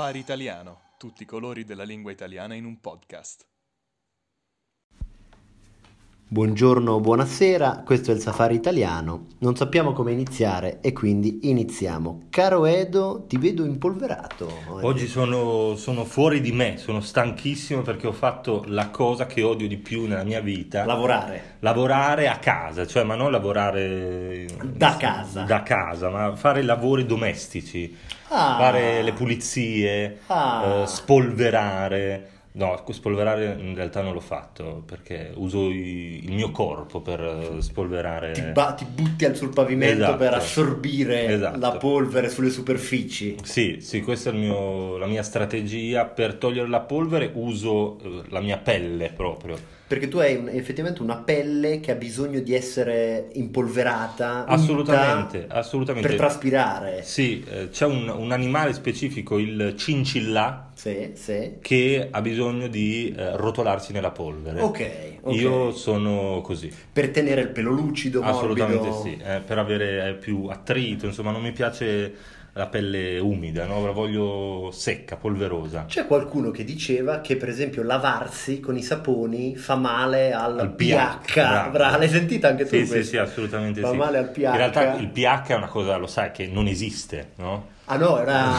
Safari Italiano, tutti i colori della lingua italiana in un podcast. Buongiorno, buonasera, questo è il Safari Italiano. Non sappiamo come iniziare e quindi iniziamo. Caro Edo, ti vedo impolverato. Oggi sono, sono fuori di me, sono stanchissimo perché ho fatto la cosa che odio di più nella mia vita. Lavorare. Lavorare a casa, cioè ma non lavorare Da casa. da casa, ma fare lavori domestici, Ah. fare le pulizie, Ah. eh, spolverare. No, spolverare in realtà non l'ho fatto perché uso i- il mio corpo per eh, spolverare. Ti, ba- ti butti sul pavimento Esatto. per assorbire Esatto. la polvere sulle superfici. Sì, sì, questa è il mio- la mia strategia. Per togliere la polvere uso eh, la mia pelle proprio. Perché tu hai effettivamente una pelle che ha bisogno di essere impolverata Assolutamente, assolutamente. per traspirare. Sì, eh, c'è un, un animale specifico, il cincillà, Sì, sì. che ha bisogno di eh, rotolarsi nella polvere. Ok, ok. Io sono così, Per tenere il pelo lucido, assolutamente morbido. sì, eh, per avere più attrito, insomma non mi piace la pelle umida, no? la voglio secca, polverosa. C'è qualcuno che diceva che per esempio lavarsi con i saponi fa male al, Al pH. pH, bravo. Bra- l'hai sentita anche tu? Sì, sì, questa? sì, assolutamente Fa sì. male al pH. In realtà il pH è una cosa, lo sai, che non esiste, no? Ah no, una,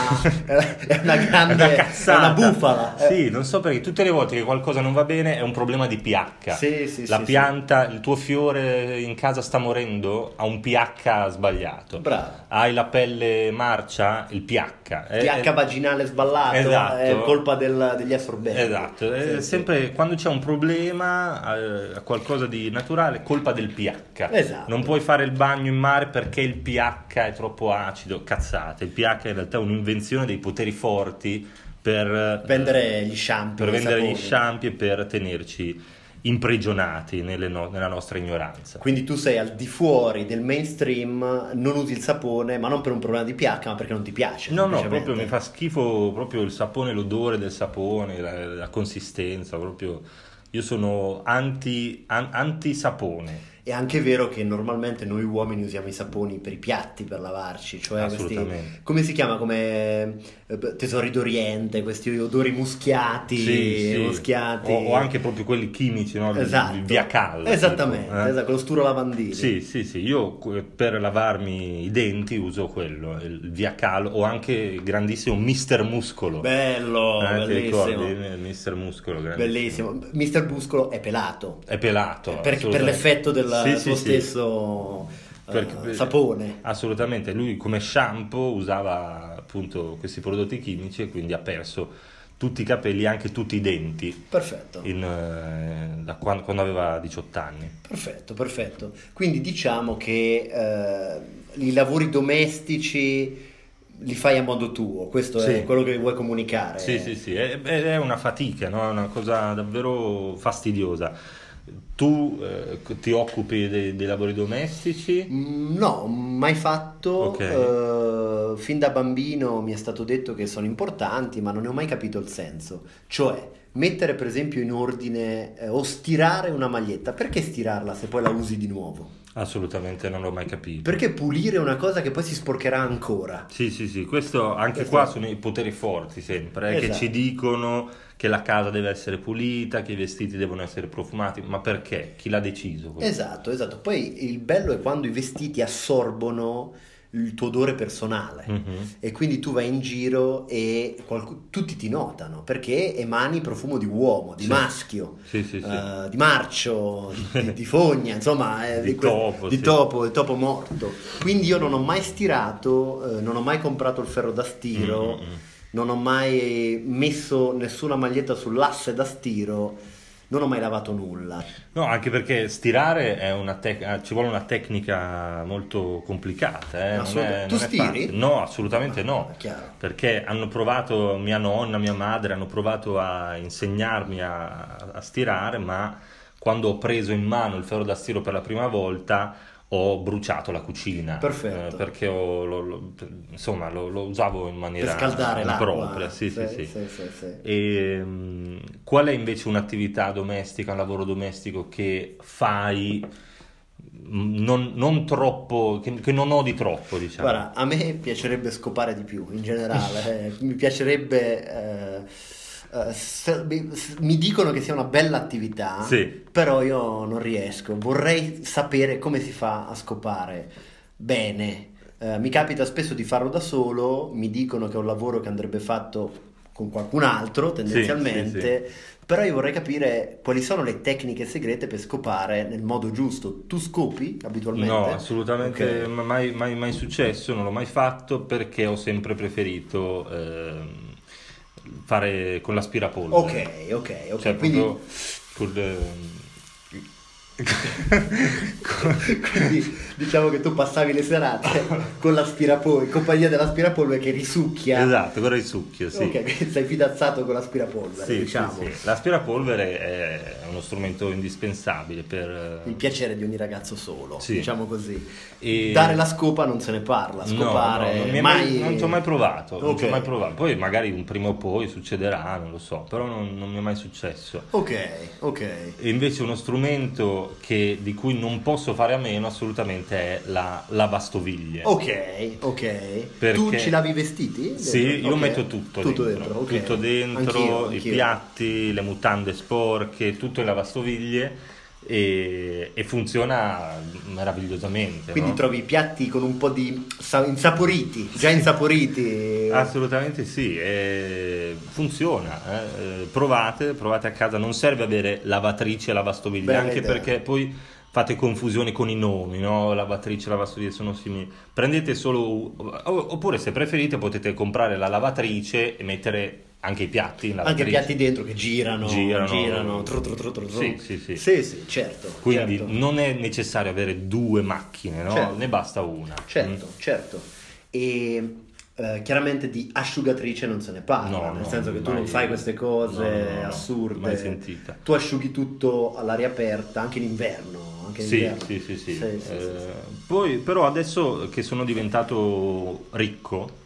è una grande... È una una bufala. Eh, Sì, non so perché tutte le volte che qualcosa non va bene è un problema di pH. Sì, sì, La sì, pianta, il tuo fiore in casa sta morendo, ha un pH sbagliato. Bravo. Hai la pelle marcia, il pH. È- pH è- vaginale sballato Esatto. è colpa del- degli assorbenti. Esatto, è Sì, sì. sempre quando c'è un problema, eh, qualcosa di naturale, colpa del pH. Esatto. Non puoi fare il bagno in mare perché il pH è troppo acido, cazzate. Il pH in realtà è un'invenzione dei poteri forti per eh, Vendere gli shampoo. per vendere gli saponi. shampoo e per tenerci imprigionati no- nella nostra ignoranza. Quindi tu sei al di fuori del mainstream, non usi il sapone, ma non per un problema di pH, ma perché non ti piace. No, no, proprio mi fa schifo proprio il sapone, l'odore del sapone, la, la consistenza, proprio io sono anti, an- anti-sapone. È anche vero che normalmente noi uomini usiamo i saponi per i piatti per lavarci, cioè questi, come si chiama? Come eh, tesori d'Oriente, questi odori muschiati, Sì, sì. muschiati. O, o anche proprio quelli chimici, no? Esatto. via caldo. Esattamente, tipo, eh. esatto, lo sturo lavandino. Sì, sì, sì, io que- per lavarmi i denti uso quello, il via caldo o anche il grandissimo Mister Muscolo. Bello, Eh, bellissimo. ricordi? Il Mister Muscolo, grandissimo. Bellissimo. Mister Buscolo è pelato. È pelato. Per, per assolutamente. l'effetto del Sì, sì, suo sì. stesso eh, Perché- sapone. Assolutamente, lui come shampoo usava appunto questi prodotti chimici e quindi ha perso tutti i capelli e anche tutti i denti Perfetto. in, eh, da quando, quando aveva 18 anni. Perfetto, perfetto. Quindi diciamo che eh, i lavori domestici li fai a modo tuo, questo è Sì. quello che vuoi comunicare. Sì, sì, sì, è, è una fatica, no? è una cosa davvero fastidiosa. Tu eh, ti occupi dei, dei lavori domestici? Mm, No, mai fatto. Ok. eh, fin da bambino mi è stato detto che sono importanti, ma non ne ho mai capito il senso. Cioè, mettere per esempio in ordine eh, o stirare una maglietta. Perché stirarla se poi la usi di nuovo? Assolutamente non l'ho mai capito. Perché pulire una cosa che poi si sporcherà ancora? Sì, sì, sì, questo anche Questo- qua sono i poteri forti sempre, eh, che Esatto. ci dicono che la casa deve essere pulita, che i vestiti devono essere profumati, ma perché? Chi l'ha deciso? questo? Esatto, esatto. Poi il bello è quando i vestiti assorbono il tuo odore personale. Mhm. E quindi tu vai in giro e qualcu- tutti ti notano perché emani profumo di uomo, di Sì. maschio, Sì, sì, eh, di marcio, di, di- fogna, insomma, eh, Di que- topo, di topo, il topo morto. Quindi io non ho mai stirato, eh, non ho mai comprato il ferro da stiro, Mm, mm, mm. non ho mai messo nessuna maglietta sull'asse da stiro, non ho mai lavato nulla. No, anche perché stirare è una tec- eh, ci vuole una tecnica molto complicata. eh, Assolutamente. è- Tu stiri? No, assolutamente no. È chiaro. Perché hanno provato, mia nonna, mia madre hanno provato a insegnarmi a, a stirare, ma quando ho preso in mano il ferro da stiro per la prima volta ho bruciato la cucina. Perfetto. eh, perché ho- lo, lo- insomma, lo, lo usavo in Per maniera scaldare l'acqua. impropria. Sì, sì, sì. sì. E, mm, qual è invece un'attività domestica, un lavoro domestico che fai non, non troppo, che, che non odi troppo, diciamo. Guarda, a me piacerebbe scopare di più in generale, mi piacerebbe... eh, mi, mi dicono che sia una bella attività, Sì. però io non riesco. Vorrei sapere come si fa a scopare bene. Eh, mi capita spesso di farlo da solo, mi dicono che è un lavoro che andrebbe fatto con qualcun altro tendenzialmente, però io vorrei capire quali sono le tecniche segrete per scopare nel modo giusto. Tu scopi abitualmente? No, assolutamente Ok. ma- mai, mai, mai successo, non l'ho mai fatto perché ho sempre preferito ehm, fare con l'aspirapolvere. Ok, ok, ok. Cioè, Quindi, col, ehm, quindi diciamo che tu passavi le serate con l'aspirapolvere, in compagnia dell'aspirapolvere che risucchia. Esatto, quello il succhio, sì. Ok, sei fidanzato con l'aspirapolvere, Sì, sì, diciamo. sì. L'aspirapolvere è uno strumento indispensabile per... Il piacere di ogni ragazzo solo, Sì. diciamo così. E- Dare la scopa non se ne parla, No, scopare no, non, mi è mai... non ci ho mai provato, non ci ho mai provato. Poi magari un prima o poi succederà, non lo so, però non, non mi è mai successo. Ok, ok. E invece uno strumento che- di cui non posso fare a meno assolutamente è la lavastoviglie. Ok, ok. Perché- Tu ci lavi i vestiti? Sì, dentro? io Ok. metto tutto, Tutto dentro, dentro, ok. tutto dentro, Anch'io, i anch'io. piatti, le mutande sporche, tutto in lavastoviglie e, e funziona meravigliosamente. Quindi no? trovi i piatti con un po' di sa- insaporiti, già insaporiti. Assolutamente sì, eh, funziona, eh, eh, provate, provate a casa, non serve avere lavatrice e lavastoviglie, anche idea. perché poi fate confusione con i nomi, no? Lavatrice e lavastoviglie sono simili. Prendete solo, oppure se preferite potete comprare la lavatrice e mettere anche i piatti Anche lavatrice. piatti dentro che girano, Girano. girano, tru, tru, tru. Sì, sì, sì. Sì, sì, certo. Quindi certo. non è necessario avere due macchine, no? Certo. Ne basta una. Certo, Mm. certo. E eh, chiaramente di asciugatrice non se ne parla, No, nel no, senso che tu non fai queste cose no, assurde. mai sentita. Tu asciughi tutto all'aria aperta, anche in inverno. Anche in Sì, inverno. sì, sì, sì. Sì, sì, sì, Eh, sì. Poi, però, adesso che sono diventato ricco,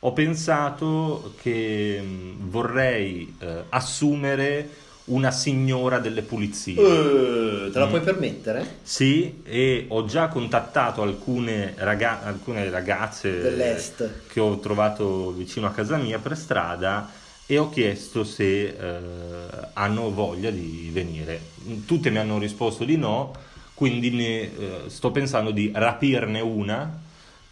ho pensato che mh, vorrei eh, assumere una signora delle pulizie. Eh, te la Mm. puoi permettere? Sì, e ho già contattato alcune, raga- alcune ragazze Dell'est. che ho trovato vicino a casa mia per strada e ho chiesto se eh, hanno voglia di venire. Tutte mi hanno risposto di no, quindi ne, eh, sto pensando di rapirne una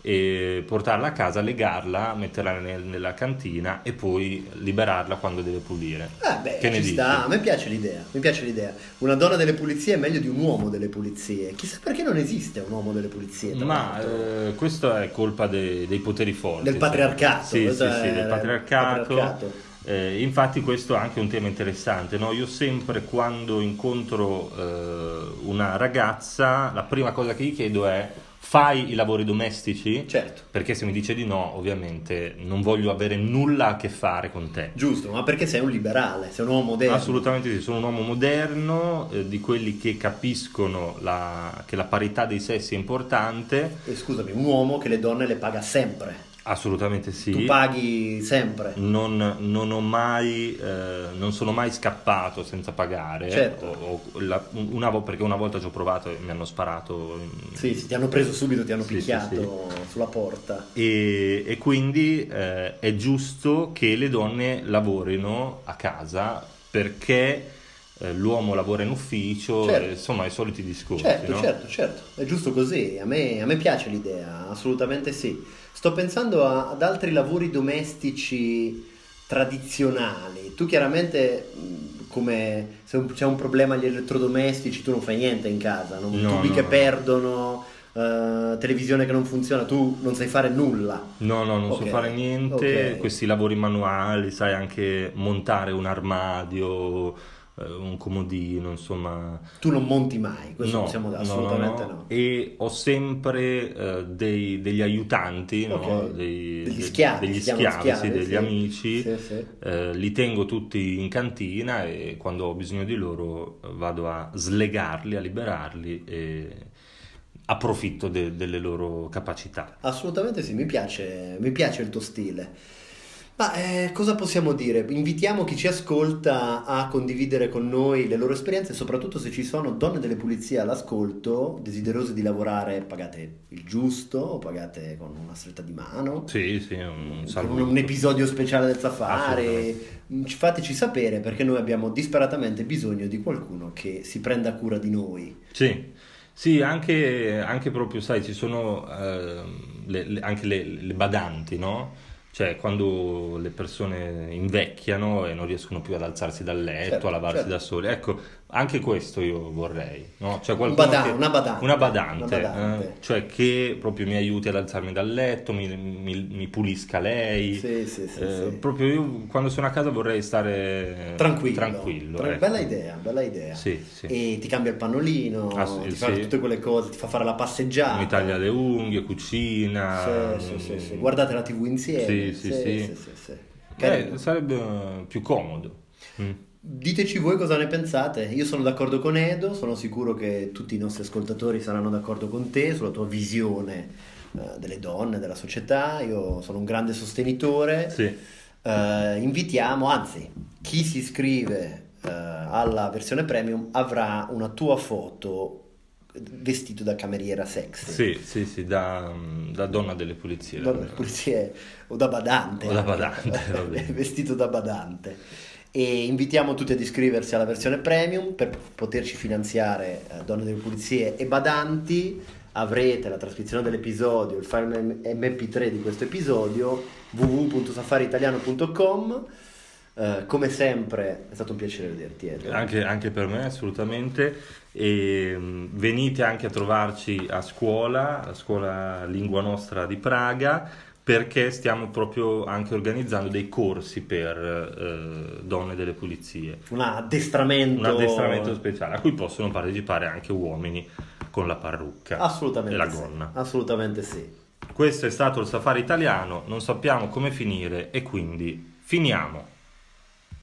e portarla a casa, legarla, metterla nel- nella cantina e poi liberarla quando deve pulire. Ah, beh, Che ne ci dici? sta, a me piace l'idea, mi piace l'idea. Una donna delle pulizie è meglio di un uomo delle pulizie. Chissà perché non esiste un uomo delle pulizie. Ma eh, questo è colpa de- dei poteri forti. Del patriarcato, Sì, sì, cioè, sì, del il patriarcato. patriarcato. Eh, infatti questo è anche un tema interessante. no? Io sempre quando incontro eh, una ragazza, la prima cosa che gli chiedo è fai i lavori domestici? Certo. Perché se mi dice di no, ovviamente non voglio avere nulla a che fare con te. Giusto, ma perché sei un liberale, sei un uomo moderno. Assolutamente sì, sono un uomo moderno, eh, di quelli che capiscono la- che la parità dei sessi è importante, E scusami, un uomo che le donne le paga sempre. Assolutamente sì. Tu paghi sempre. Non, non ho mai, eh, non sono mai scappato senza pagare. Certo. O- o la- una perché una volta ci ho provato e mi hanno sparato. Sì, sì, ti hanno preso subito, ti hanno Sì, sì, picchiato sulla porta. E, e quindi eh, è giusto che le donne lavorino a casa perché eh, l'uomo lavora in ufficio, Certo. insomma i soliti discorsi. Certo, no? certo, certo, è giusto così, a me, a me piace l'idea, assolutamente sì. Sto pensando a- ad altri lavori domestici tradizionali. Tu chiaramente, come se c'è un problema agli elettrodomestici, tu non fai niente in casa, non, No, tubi no, che no. perdono, eh, televisione che non funziona, tu non sai fare nulla. No, no, non Ok, so fare niente, ok. questi lavori manuali, sai anche montare un armadio, un comodino, insomma. Tu non monti mai, questo No, possiamo no, assolutamente no, no. E ho sempre eh, dei- degli aiutanti, no? Ok. Dei- Degli de- schiavi, degli si chiamano schiavi, sì, schiavi, degli sì. amici. Sì, sì. Eh, li tengo tutti in cantina e quando ho bisogno di loro eh, vado a slegarli, a liberarli e approfitto de- delle loro capacità. Assolutamente sì, mi piace, mi piace il tuo stile. Ma eh, cosa possiamo dire? Invitiamo chi ci ascolta a condividere con noi le loro esperienze, soprattutto se ci sono donne delle pulizie all'ascolto, desiderose di lavorare, pagate il giusto, o pagate con una stretta di mano, Sì, sì, un saluto. un, un episodio speciale del safari. Assolutamente. Mm, ci- Fateci sapere perché noi abbiamo disperatamente bisogno di qualcuno che si prenda cura di noi. Sì, sì, anche, anche proprio, sai, ci sono ehm, le- le- anche le, le badanti, no? Cioè, quando le persone invecchiano e non riescono più ad alzarsi dal letto, Certo, a lavarsi certo. da soli. Ecco, anche questo io vorrei, no? Cioè, bada- che- una badante. Una badante, Una badante. eh, cioè che proprio mi aiuti ad alzarmi dal letto, mi, mi- mi pulisca lei. Sì, sì, sì, Eh. Proprio io quando sono a casa vorrei stare Tranquillo. tranquillo, Tra- ecco. Bella idea, bella idea. E ti cambia il pannolino, Ah, sì, ti fa tutte quelle cose, ti fa fare la passeggiata. Mi taglia le unghie, cucina. Sì, sì. Guardate la TV insieme. Sì, sì, sì. Eh, Carino. sarebbe più comodo. Mm. Diteci voi cosa ne pensate. Io sono d'accordo con Edo, sono sicuro che tutti i nostri ascoltatori saranno d'accordo con te sulla tua visione eh, delle donne, della società. Io sono un grande sostenitore. Sì, Eh, invitiamo, anzi, chi si iscrive eh, alla versione premium avrà una tua foto vestito da cameriera sexy. sì, sì, sì, da, da donna delle pulizie. Da pulizie o da badante. O da badante. Vestito da badante. E invitiamo tutti ad iscriversi alla versione premium per poterci finanziare eh, Donne delle Pulizie e Badanti. Avrete la trascrizione dell'episodio, il file M- MP3 di questo episodio, www.safariitaliano.com. Eh, come sempre è stato un piacere vederti, Edo. Anche, anche per me, assolutamente. E mm, venite anche a trovarci a scuola, a scuola Lingua Nostra di Praga, perché stiamo proprio anche organizzando dei corsi per eh, donne delle pulizie. Un addestramento. Un addestramento speciale a cui possono partecipare anche uomini con la parrucca Assolutamente e la sì. gonna. Assolutamente sì. Questo è stato il safari italiano, non sappiamo come finire e quindi finiamo.